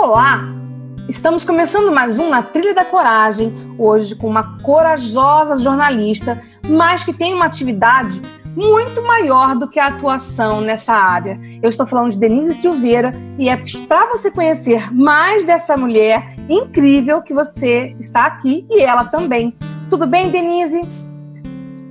Olá! Estamos começando mais um Na Trilha da Coragem, hoje com uma corajosa jornalista, mas que tem uma atividade muito maior do que a atuação nessa área. Eu estou falando de Denise Silveira e é para você conhecer mais dessa mulher incrível que você está aqui e ela também. Tudo bem, Denise?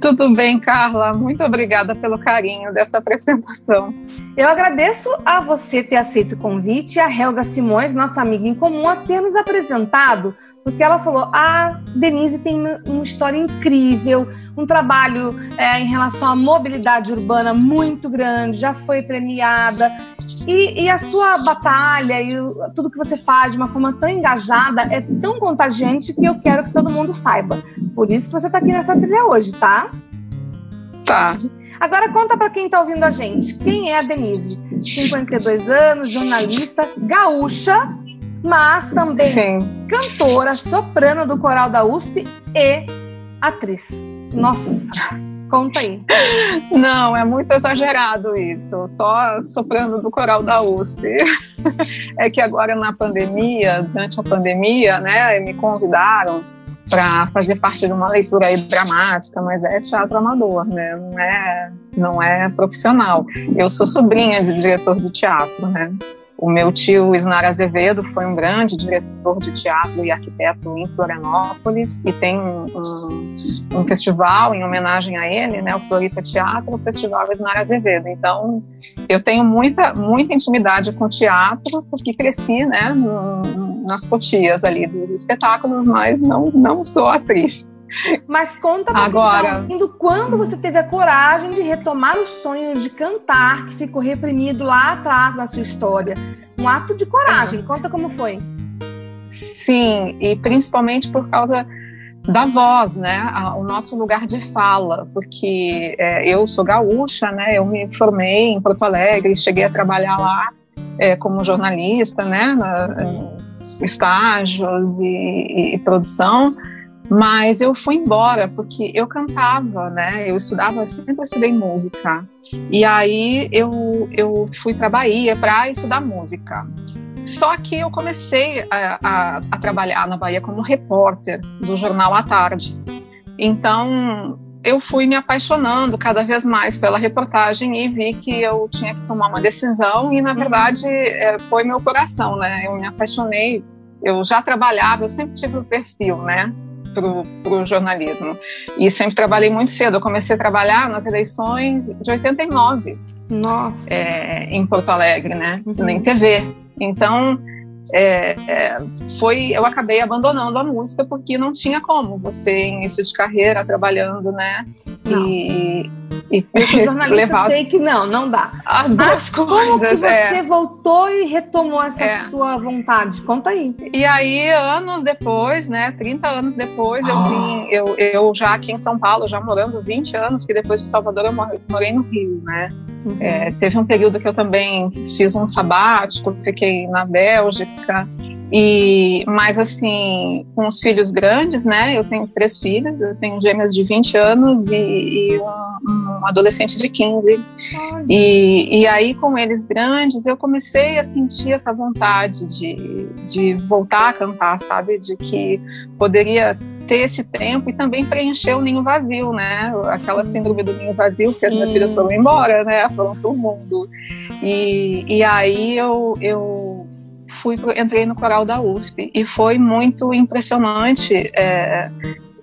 Tudo bem, Carla. Muito obrigada pelo carinho dessa apresentação. Eu agradeço a você ter aceito o convite e a Helga Simões, nossa amiga em comum, a ter nos apresentado, porque ela falou: Ah, Denise tem uma história incrível, um trabalho é, em relação à mobilidade urbana muito grande, já foi premiada. E, e a sua batalha e tudo que você faz de uma forma tão engajada é tão contagiante que eu quero que todo mundo saiba. Por isso que você está aqui nessa trilha hoje, tá? Tá. Agora conta para quem está ouvindo a gente. Quem é a Denise? 52 anos, jornalista, gaúcha, mas também Sim. cantora, soprano do coral da USP e atriz. Nossa, conta aí. Não, é muito exagerado isso. Só soprano do coral da USP. É que agora na pandemia, durante a pandemia, né, me convidaram para fazer parte de uma leitura aí dramática, mas é teatro amador, né? Não é, não é profissional. Eu sou sobrinha de diretor de teatro, né? O meu tio Isnar Azevedo foi um grande diretor de teatro e arquiteto em Florianópolis e tem um, um, festival em homenagem a ele, né, o Floripa Teatro, o Festival Isnar Azevedo. Então, eu tenho muita, muita intimidade com teatro porque cresci, né, no, nas cotias ali dos espetáculos, mas não, não sou atriz. Mas conta pra Agora, tá quando você teve a coragem de retomar o sonho de cantar que ficou reprimido lá atrás na sua história. Um ato de coragem. Conta como foi. Sim, e principalmente por causa da voz, né? O nosso lugar de fala, porque é, eu sou gaúcha, né? Eu me formei em Porto Alegre, cheguei a trabalhar lá é, como jornalista, né? Na, estágios e, e produção. Mas eu fui embora porque eu cantava, né? Eu estudava, sempre estudei música. E aí eu, eu fui para Bahia para estudar música. Só que eu comecei a, a, a, trabalhar na Bahia como repórter do jornal à tarde. Então eu fui me apaixonando cada vez mais pela reportagem e vi que eu tinha que tomar uma decisão e na uhum. verdade é, foi meu coração, né? Eu me apaixonei. Eu já trabalhava, eu sempre tive o perfil, né? para o jornalismo. E sempre trabalhei muito cedo. Eu comecei a trabalhar nas eleições de 89. Nossa! É, em Porto Alegre, né? Uhum. Em TV. Então, é, é, foi eu acabei abandonando a música porque não tinha como você início de carreira trabalhando né não. e, e jornalista levar sei que não não dá as duas como coisas que você é. voltou e retomou essa é. sua vontade conta aí e aí anos depois né 30 anos depois oh. eu vim eu, eu já aqui em São Paulo já morando 20 anos que depois de Salvador eu morei no Rio né uhum. É, teve um período que eu também fiz um sabático fiquei na Bélgica e, mas assim, com os filhos grandes, né? Eu tenho três filhos, eu tenho gêmeas de 20 anos e, e um, um, adolescente de 15. E, e aí, com eles grandes, eu comecei a sentir essa vontade de, de voltar a cantar, sabe? De que poderia ter esse tempo e também preencher o ninho vazio, né? Aquela síndrome do ninho vazio, que as minhas filhas foram embora, né? Foram para o mundo. E, e aí eu, eu fui entrei no coral da USP e foi muito impressionante é,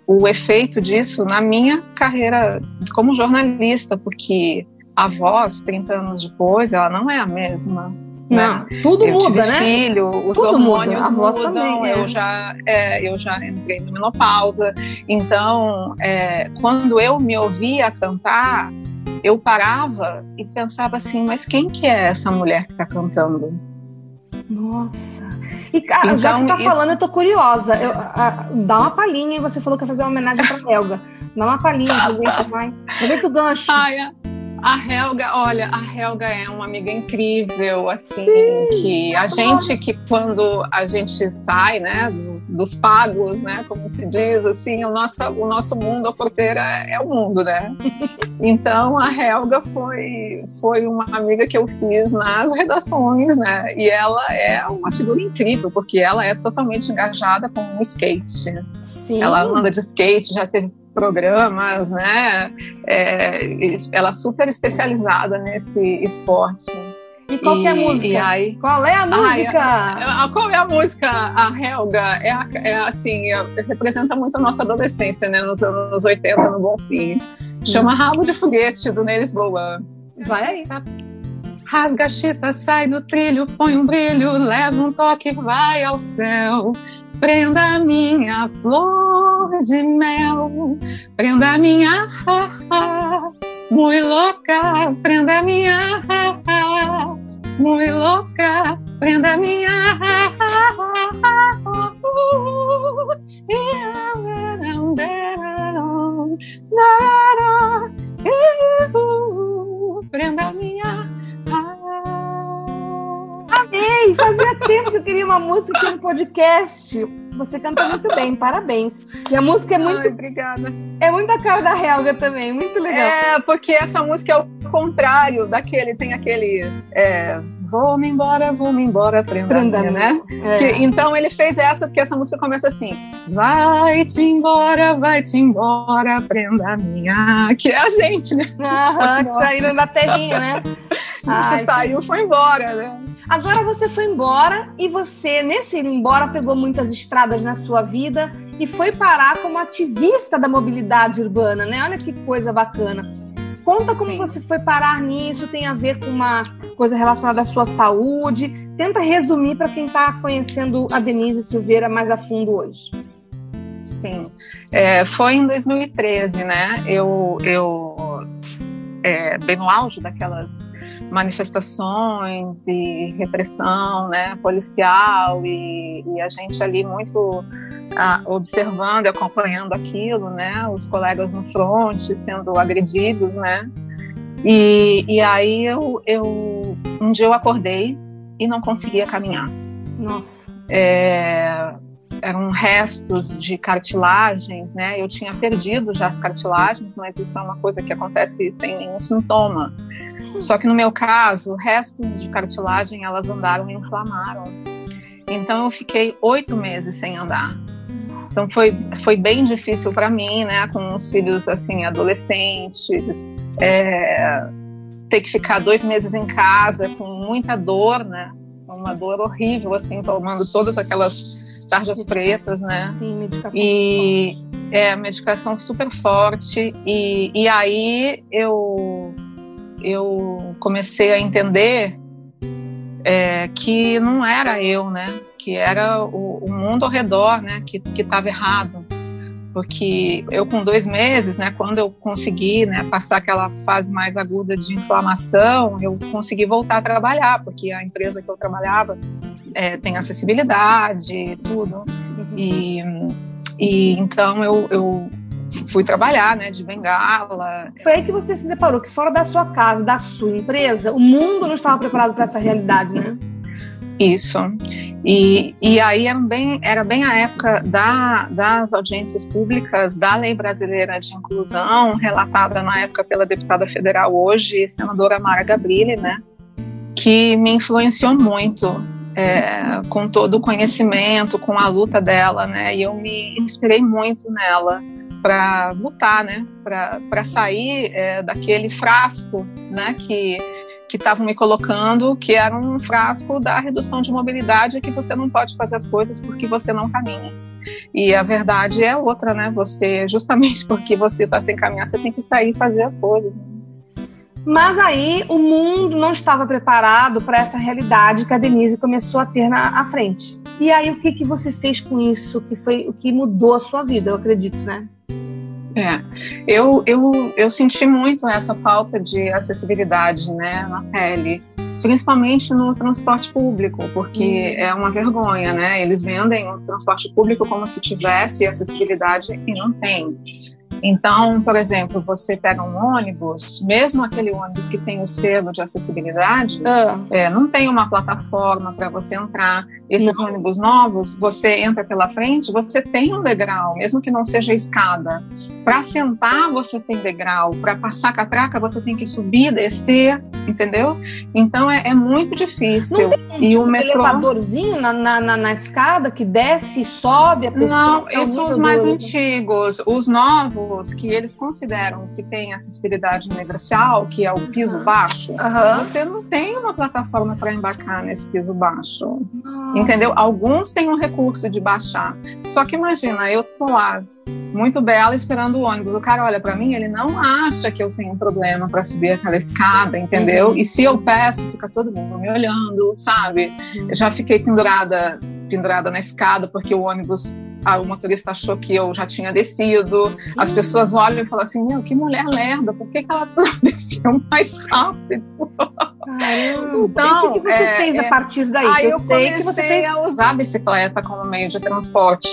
o efeito disso na minha carreira como jornalista, porque a voz, 30 anos depois, ela não é a mesma. Não, né? tudo eu muda, tive né? filho, os tudo hormônios muda. mudam, também, é. eu, já, é, eu já entrei na menopausa. Então, é, quando eu me ouvia cantar, eu parava e pensava assim, mas quem que é essa mulher que está cantando? Nossa. E cara, então, já que você tá falando, eu tô curiosa. Eu, a, dá uma palhinha e você falou que ia fazer uma homenagem pra Helga. Dá uma palhinha, aproveita, vai. Aproveita o gancho. Ai, a Helga, olha, a Helga é uma amiga incrível, assim, Sim, que a gente que quando a gente sai, né, dos pagos, né, como se diz, assim, o nosso, o nosso mundo, a porteira é o mundo, né? Então a Helga foi, foi uma amiga que eu fiz nas redações, né? E ela é uma figura incrível, porque ela é totalmente engajada com o skate. Sim. Ela anda de skate, já teve programas, né? É, ela é super especializada nesse esporte. E qual e, é a música? Aí, qual é a música? Ai, qual é a música? A Helga é, a, é assim, é, representa muito a nossa adolescência, né? Nos anos 80, no Bom Fim. Chama hum. Rabo de Foguete, do Nelis Bolan. Vai aí. Tá. Rasga a chita, sai do trilho, põe um brilho, leva um toque, vai ao céu. Prenda minha flor de mel, prenda minha ha, muito louca, prenda minha ha, muito louca, prenda minha prenda Fazia tempo que eu queria uma música aqui no podcast. Você canta muito bem, parabéns. E a música é muito. Ai, obrigada. É muito a cara da Helga também, muito legal. É, porque essa música é o contrário daquele, tem aquele. É, vou-me embora, vou-me embora, prenda, prenda minha, né? É. Que, então ele fez essa, porque essa música começa assim: Vai-te embora, vai-te embora, prenda minha. Que é a gente, né? Aham, que saíram da terrinha, né? A gente saiu, foi embora, né? Agora você foi embora e você, nesse ir embora, pegou muitas estradas na sua vida e foi parar como ativista da mobilidade urbana, né? Olha que coisa bacana. Conta como Sim. você foi parar nisso, tem a ver com uma coisa relacionada à sua saúde. Tenta resumir para quem está conhecendo a Denise Silveira mais a fundo hoje. Sim, é, foi em 2013, né? Eu, eu é, bem no auge daquelas manifestações e repressão né, policial e, e a gente ali muito ah, observando e acompanhando aquilo, né, os colegas no front sendo agredidos, né, e, e aí eu, eu um dia eu acordei e não conseguia caminhar. Nossa. É, eram restos de cartilagens, né? Eu tinha perdido já as cartilagens, mas isso é uma coisa que acontece sem nenhum sintoma. Só que no meu caso, restos de cartilagem elas andaram e inflamaram. Então eu fiquei oito meses sem andar. Então foi, foi bem difícil para mim, né, com os filhos assim adolescentes, é, ter que ficar dois meses em casa com muita dor, né, uma dor horrível assim, tomando todas aquelas tarjas pretas, né. Sim, medicação. E é medicação super forte e, e aí eu eu comecei a entender é, que não era eu, né? Que era o, o mundo ao redor, né? Que estava errado. Porque eu, com dois meses, né? Quando eu consegui né, passar aquela fase mais aguda de inflamação, eu consegui voltar a trabalhar, porque a empresa que eu trabalhava é, tem acessibilidade, tudo. Uhum. E, e então eu, eu fui trabalhar, né, de bengala. Foi aí que você se deparou que fora da sua casa, da sua empresa, o mundo não estava preparado para essa realidade, né? Isso. E, e aí era bem, era bem a época da, das audiências públicas da Lei Brasileira de Inclusão, relatada na época pela deputada federal hoje, senadora Mara Gabrilli, né, que me influenciou muito é, com todo o conhecimento, com a luta dela, né, e eu me inspirei muito nela para lutar, né, para sair é, daquele frasco, né, que que estavam me colocando, que era um frasco da redução de mobilidade, que você não pode fazer as coisas porque você não caminha. E a verdade é outra, né? Você, justamente porque você está sem caminhar, você tem que sair e fazer as coisas. Mas aí o mundo não estava preparado para essa realidade que a Denise começou a ter na à frente. E aí o que, que você fez com isso? Que foi o que mudou a sua vida, eu acredito, né? É, eu, eu, eu senti muito essa falta de acessibilidade né, na pele. principalmente no transporte público, porque uhum. é uma vergonha, né? Eles vendem o transporte público como se tivesse acessibilidade e não tem. Então, por exemplo, você pega um ônibus, mesmo aquele ônibus que tem o selo de acessibilidade, ah. é, não tem uma plataforma para você entrar. Esses não. ônibus novos, você entra pela frente, você tem um degrau, mesmo que não seja escada. Para sentar, você tem degrau. Para passar catraca, você tem que subir, descer, entendeu? Então é, é muito difícil. Não tem, e tipo, o metrô... um elevadorzinho na, na, na, na, escada que desce e sobe a pessoa? Não, esses são os mais do... antigos. Os novos, que eles consideram que tem acessibilidade universal, que é o piso baixo, uhum. você não tem uma plataforma para embarcar nesse piso baixo. Nossa. Entendeu? Alguns têm um recurso de baixar. Só que imagina, eu tô lá muito bela esperando o ônibus. O cara olha para mim, ele não acha que eu tenho um problema para subir aquela escada, entendeu? Uhum. E se eu peço, fica todo mundo me olhando, sabe? Uhum. Eu já fiquei pendurada, pendurada na escada porque o ônibus ah, o motorista achou que eu já tinha descido. As uhum. pessoas olham e falam assim: Meu, que mulher lerda, por que, que ela não desceu mais rápido? Caramba. Então, o que, você é, fez é, a partir daí? Aí eu, eu sei que você fez a usar a bicicleta como meio de transporte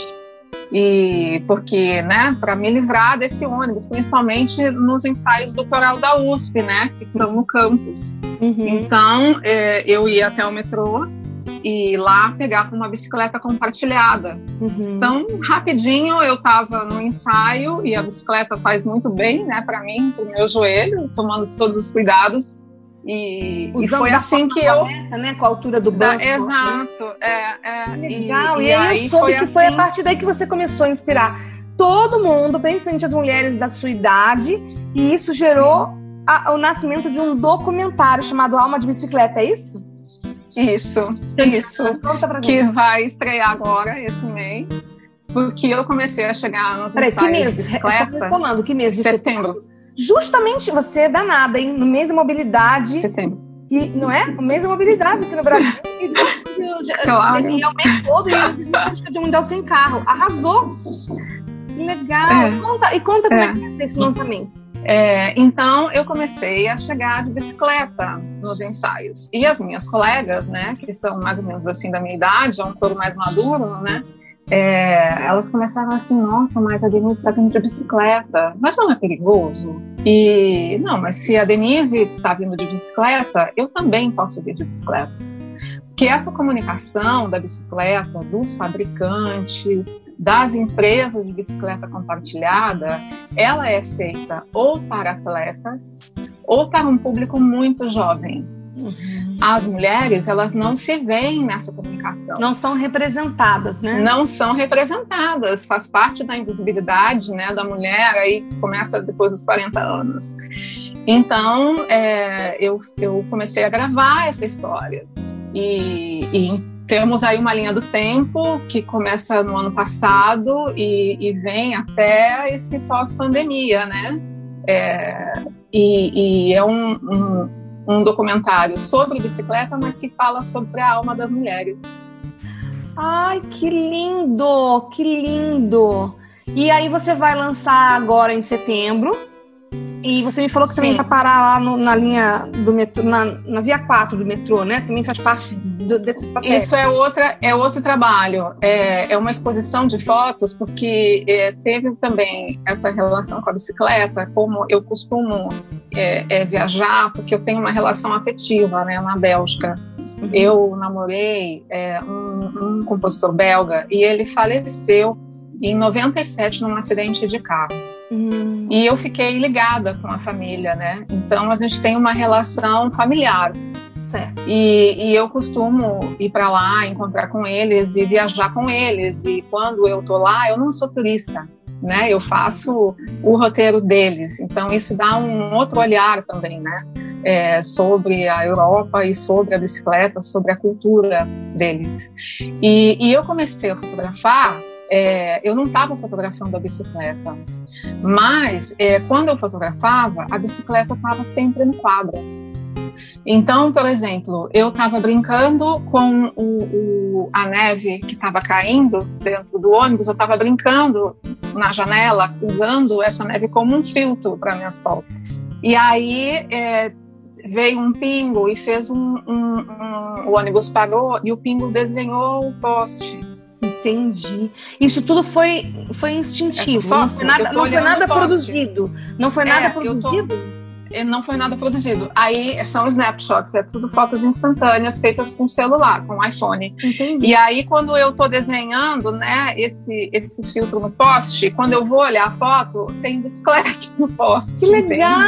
e porque, né, para me livrar desse ônibus, principalmente nos ensaios do coral da USP, né, que são no campus. Uhum. Então, é, eu ia até o metrô e lá pegava uma bicicleta compartilhada. Uhum. Então, rapidinho eu estava no ensaio e a bicicleta faz muito bem, né, para mim, para o meu joelho, tomando todos os cuidados. E, e foi assim que eu. né, com a altura do banco. Da, exato. Né? É, é, Legal. E, e, aí eu soube foi que assim... foi a assim partir daí que você começou a inspirar todo mundo, principalmente as mulheres da sua idade, e isso gerou a, o nascimento de um documentário chamado Alma de Bicicleta, é isso? Isso, isso. Que vai estrear agora, esse mês. Porque eu comecei a chegar nos Peraí, que mês? de bicicleta. Retomando, que mês? De setembro. setembro. Justamente você é danada, hein? No mês da mobilidade. Setembro. E, não é? O mês da mobilidade aqui no Brasil. claro. E é o mês todo e eles de mundial sem carro. Arrasou! Que legal! É. Conta, e conta como é, é que vai ser esse lançamento. É, então eu comecei a chegar de bicicleta nos ensaios. E as minhas colegas, né, que são mais ou menos assim da minha idade, é um pouco mais maduro, né, é, elas começaram assim, nossa, mas a Denise está vindo de bicicleta, mas não é perigoso? E não, mas se a Denise está vindo de bicicleta, eu também posso vir de bicicleta. Que essa comunicação da bicicleta, dos fabricantes, das empresas de bicicleta compartilhada, ela é feita ou para atletas ou para um público muito jovem. Uhum. As mulheres, elas não se veem nessa comunicação. Não são representadas, né? Não são representadas. Faz parte da invisibilidade né, da mulher, aí começa depois dos 40 anos. Então, é, eu, eu comecei a gravar essa história. E, e, temos aí uma linha do tempo que começa no ano passado e, e vem até esse pós-pandemia, né? É, e, e, é um, um, um documentário sobre bicicleta, mas que fala sobre a alma das mulheres. Ai, que lindo, que lindo! E aí você vai lançar agora em setembro. E você me falou que Sim. também vai parar lá no, na linha do metrô, na, na via 4 do metrô, né? Também faz parte do, desses papéis. Isso é, outra, é outro trabalho. É, é uma exposição de fotos, porque é, teve também essa relação com a bicicleta, como eu costumo é, é viajar, porque eu tenho uma relação afetiva né, na Bélgica. Uhum. Eu namorei é, um, um compositor belga e ele faleceu em 97 num acidente de carro. Uhum. E eu fiquei ligada com a família, né? Então a gente tem uma relação familiar. Certo. E, e eu costumo ir para lá, encontrar com eles e viajar com eles. E quando eu tô lá, eu não sou turista, né? Eu faço o roteiro deles. Então isso dá um outro olhar também, né? É, sobre a Europa e sobre a bicicleta, sobre a cultura deles. E, e eu comecei a fotografar. É, eu não estava fotografando a bicicleta, mas é, quando eu fotografava, a bicicleta estava sempre no quadro. Então, por exemplo, eu estava brincando com o, o, a neve que estava caindo dentro do ônibus, eu estava brincando na janela, usando essa neve como um filtro para minhas fotos. E aí é, veio um pingo e fez um, um, um, O ônibus parou e o pingo desenhou o poste. Entendi. Isso tudo foi, foi instintivo. Foto, não foi nada, não foi nada produzido. Não foi nada é, produzido? não foi nada produzido. Aí são snapshots, é tudo fotos instantâneas feitas com celular, com iPhone. Entendi. E aí quando eu tô desenhando, né, esse esse filtro no poste, quando eu vou olhar a foto, tem bicicleta no poste. Que legal!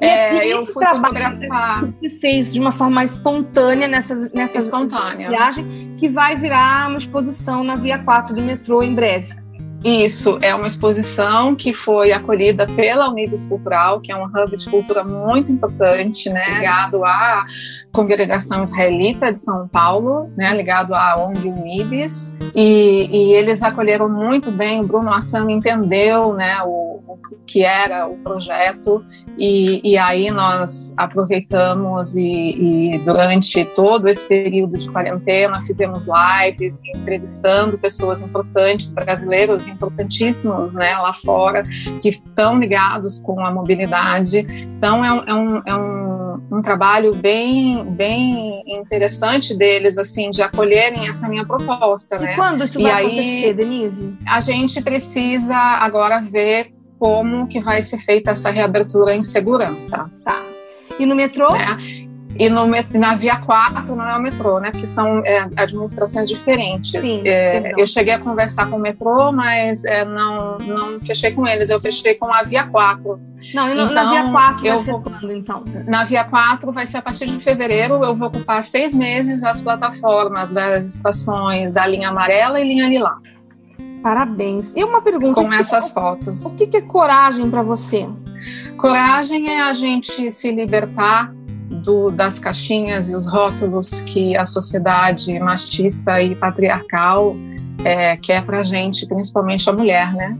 É, e eu fui fotografar. Você fez de uma forma espontânea nessas nessas espontânea viagem que vai virar uma exposição na Via 4 do metrô em breve. Isso é uma exposição que foi acolhida pela Unidos Cultural, que é um hub de cultura muito importante, né, ligado à congregação israelita de São Paulo, né, ligado à ONG Unides, e, e eles acolheram muito bem. O Bruno Assam entendeu, né, o, o que era o projeto e, e aí nós aproveitamos e, e, durante todo esse período de quarentena fizemos lives entrevistando pessoas importantes brasileiros importantíssimos né, lá fora, que estão ligados com a mobilidade. Então, é um, é um, é um, um trabalho bem, bem interessante deles, assim, de acolherem essa minha proposta. E né? quando isso e vai aí, acontecer, Denise? A gente precisa agora ver como que vai ser feita essa reabertura em segurança. Tá. E no metrô? Né? E no, na Via 4 não é o metrô, né? Porque são é, administrações diferentes. Sim, é, eu cheguei a conversar com o metrô, mas é, não, não fechei com eles, eu fechei com a Via 4. Não, e então, na Via 4 eu vou, quando, então? Na Via 4 vai ser a partir de fevereiro, eu vou ocupar seis meses as plataformas das estações da linha amarela e linha lilás. Parabéns. E uma pergunta. Com essas fotos. O que é coragem para você? Coragem é a gente se libertar do, das caixinhas e os rótulos que a sociedade machista e patriarcal é, quer para gente, principalmente a mulher, né?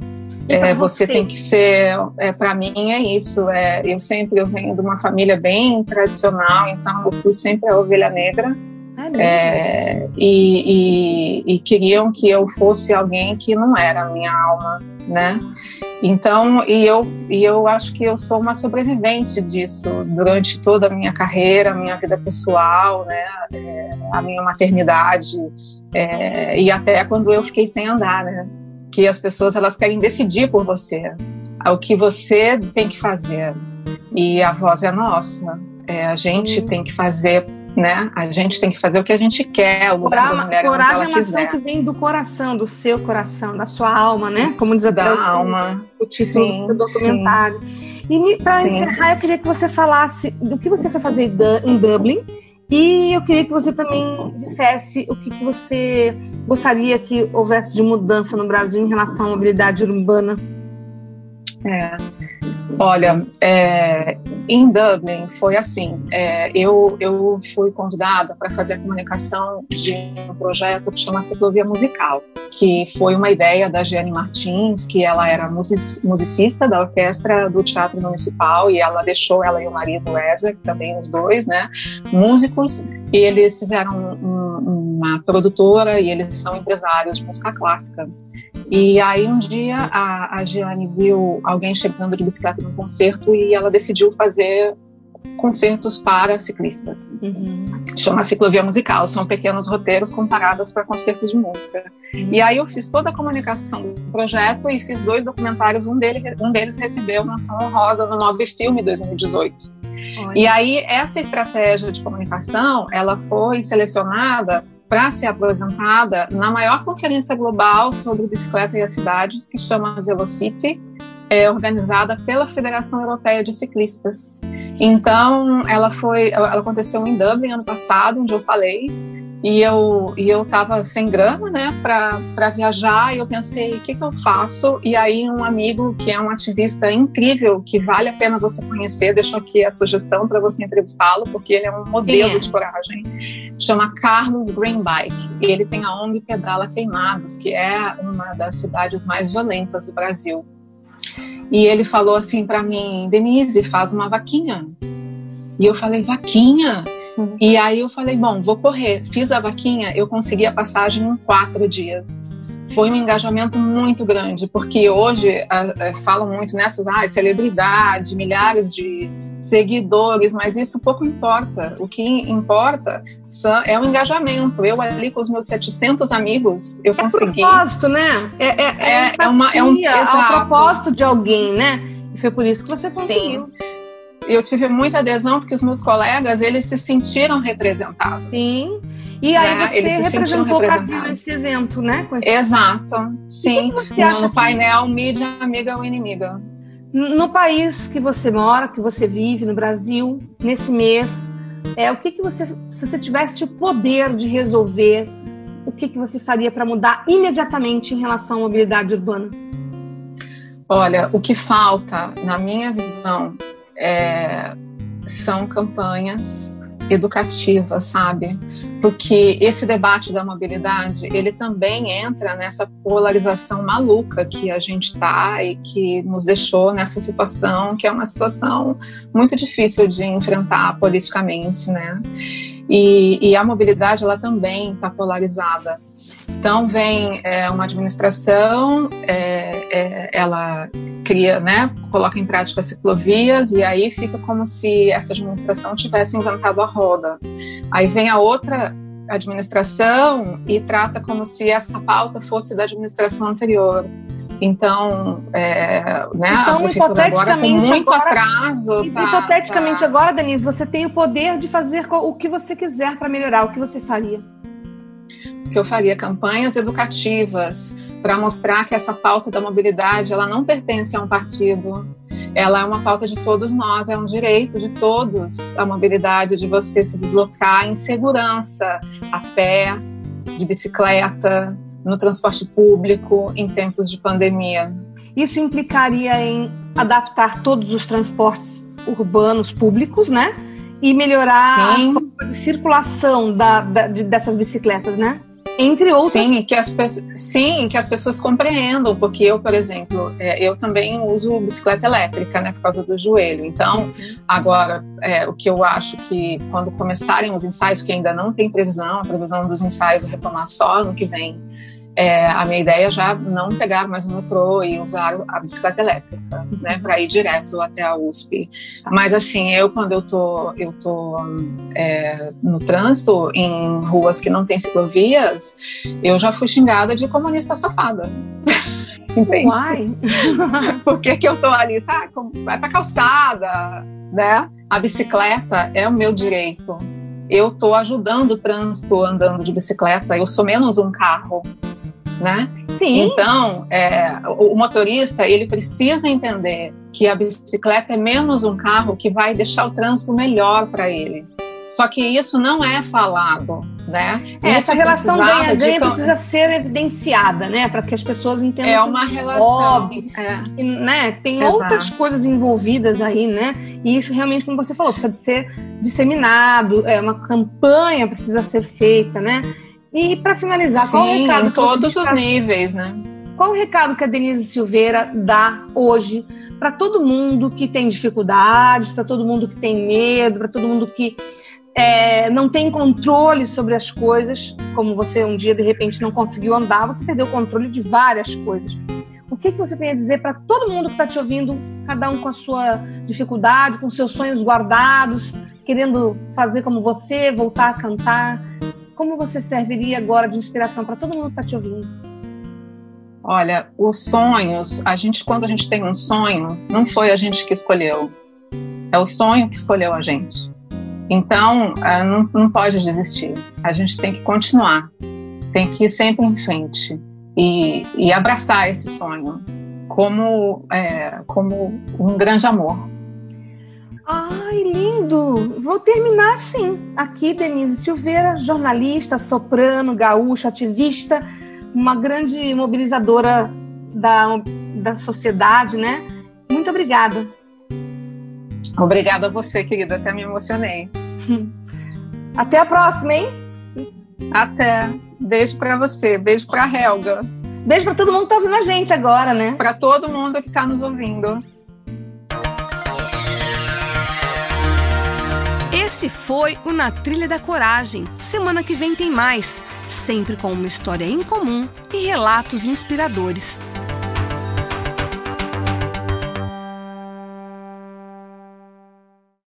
É, você? você? tem que ser, é, para mim é isso. É, eu sempre eu venho de uma família bem tradicional, então eu fui sempre a ovelha negra. É, e, e, e, queriam que eu fosse alguém que não era a minha alma, né? Então, e eu, e eu acho que eu sou uma sobrevivente disso durante toda a minha carreira, a minha vida pessoal, né, é, a minha maternidade, é, e até quando eu fiquei sem andar, né, que as pessoas elas querem decidir por você, o que você tem que fazer, e a voz é nossa, é, a gente tem que fazer né? A gente tem que fazer o que a gente quer, o da mulher Coragem é uma ação que vem do coração, do seu coração, da sua alma, né? Como diz até da o, alma. o título do documentário. Sim. E para encerrar, eu queria que você falasse do que você foi fazer em Dublin e eu queria que você também dissesse o que, que você gostaria que houvesse de mudança no Brasil em relação à mobilidade urbana. É. Olha, é, em Dublin foi assim. É, eu, eu fui convidada para fazer a comunicação de um projeto que chama Ciclovia Musical, que foi uma ideia da Giane Martins, que ela era musicista da orquestra do Teatro Municipal e ela deixou ela e o marido Ezek, também os dois, né, músicos, e eles fizeram um, uma produtora e eles são empresários de música clássica. E aí um dia a, a Giane viu alguém chegando de bicicleta no concerto e ela decidiu fazer concertos para ciclistas. Uhum. Chama Ciclovia Musical, são pequenos roteiros comparados para concertos de música. Uhum. E aí eu fiz toda a comunicação do projeto e fiz dois documentários, um, dele, um deles recebeu menção honrosa no Nove Filme 2018. Olha. E aí essa estratégia de comunicação, ela foi selecionada para ser apresentada na maior conferência global sobre bicicleta e as cidades, que chama Velocity, é organizada pela Federação Europeia de Ciclistas. Então, ela foi, ela aconteceu em Dublin ano passado, onde eu falei, e eu e eu estava sem grana, né, para viajar. E eu pensei, o que, que eu faço? E aí um amigo que é um ativista incrível, que vale a pena você conhecer, deixo aqui a sugestão para você entrevistá-lo, porque ele é um modelo é. de coragem. Chama Carlos Greenbike. E ele tem a ONG Pedala Queimados, que é uma das cidades mais violentas do Brasil. E ele falou assim para mim, Denise, faz uma vaquinha. E eu falei, vaquinha? Uhum. E aí eu falei, bom, vou correr. Fiz a vaquinha, eu consegui a passagem em quatro dias. Foi um engajamento muito grande, porque hoje falam muito nessas ah, celebridade, milhares de, seguidores, mas isso pouco importa. O que importa é o engajamento. Eu ali com os meus 700 amigos, eu é consegui. É propósito, né? É, é, é, é, uma, é um exato. É propósito de alguém, né? E foi por isso que você conseguiu. Sim. Eu tive muita adesão porque os meus colegas, eles se sentiram representados. Sim. E aí né? você representou o Brasil nesse evento, né? Esse... Exato. Sim. Que no, no painel mídia amiga ou inimiga. No país que você mora, que você vive, no Brasil, nesse mês, é, o que, que você, se você tivesse o poder de resolver, o que, que você faria para mudar imediatamente em relação à mobilidade urbana? Olha, o que falta, na minha visão, é, são campanhas educativas, sabe? porque esse debate da mobilidade ele também entra nessa polarização maluca que a gente está e que nos deixou nessa situação que é uma situação muito difícil de enfrentar politicamente, né? E, e a mobilidade ela também está polarizada. Então vem é, uma administração, é, é, ela cria, né, coloca em prática ciclovias e aí fica como se essa administração tivesse inventado a roda. Aí vem a outra administração e trata como se essa pauta fosse da administração anterior. Então, é, né, então, hipoteticamente, muito agora, atraso. Tá, hipoteticamente, tá... agora, Denise, você tem o poder de fazer o que você quiser para melhorar. O que você faria? Que eu faria campanhas educativas para mostrar que essa pauta da mobilidade ela não pertence a um partido, ela é uma pauta de todos nós, é um direito de todos a mobilidade, de você se deslocar em segurança, a pé, de bicicleta, no transporte público, em tempos de pandemia. Isso implicaria em adaptar todos os transportes urbanos públicos, né? E melhorar Sim. a circulação da, da, de, dessas bicicletas, né? Entre outras. Sim, que as, sim, que as pessoas compreendam, porque eu, por exemplo, é, eu também uso bicicleta elétrica, né, por causa do joelho. Então, uhum. agora, é, o que eu acho que quando começarem os ensaios, que ainda não tem previsão, a previsão dos ensaios retomar só no que vem, é, a minha ideia é já não pegar mais o metrô e usar a bicicleta elétrica, né, para ir direto até a USP. Mas assim, eu quando eu tô, eu tô é, no trânsito em ruas que não tem ciclovias, eu já fui xingada de comunista safada. Entende? Uai. Por que, que eu tô ali? Sabe, vai pra calçada, né? A bicicleta é o meu direito. Eu estou ajudando o trânsito andando de bicicleta. Eu sou menos um carro né? Sim. Então, é, o, motorista ele precisa entender que a bicicleta é menos um carro que vai deixar o trânsito melhor para ele. Só que isso não é falado, né? É, essa relação ganha-ganha de... precisa ser evidenciada, né? Para que as pessoas entendam. É uma relação. Óbvio, é. né? Tem Exato. outras coisas envolvidas aí, né? E isso realmente, como você falou, precisa ser disseminado, é uma campanha precisa ser feita, né? E para finalizar, Sim, qual o recado? Em todos os níveis, né? Qual o recado que a Denise Silveira dá hoje para todo mundo que tem dificuldades, para todo mundo que tem medo, para todo mundo que é, não tem controle sobre as coisas, como você um dia de repente não conseguiu andar, você perdeu o controle de várias coisas. O que, que você tem a dizer para todo mundo que está te ouvindo, cada um com a sua dificuldade, com seus sonhos guardados, querendo fazer como você, voltar a cantar? Como você serviria agora de inspiração para todo mundo que está te ouvindo? Olha, os sonhos, a gente quando a gente tem um sonho, não foi a gente que escolheu, é o sonho que escolheu a gente. Então, eh, não, não pode desistir. A gente tem que continuar, tem que ir sempre em frente e, e abraçar esse sonho como é, como um grande amor. Ai, lindo! Vou terminar assim. Aqui, Denise Silveira, jornalista, soprano, gaúcha, ativista, uma grande mobilizadora da, da sociedade, né? Muito obrigada. Obrigada a você, querida. Até me emocionei. Até a próxima, hein? Até. Beijo para você. Beijo para Helga. Beijo para todo mundo que tá ouvindo a gente agora, né? Para todo mundo que está nos ouvindo. Esse foi o Na Trilha da Coragem. Semana que vem tem mais, sempre com uma história em comum e relatos inspiradores.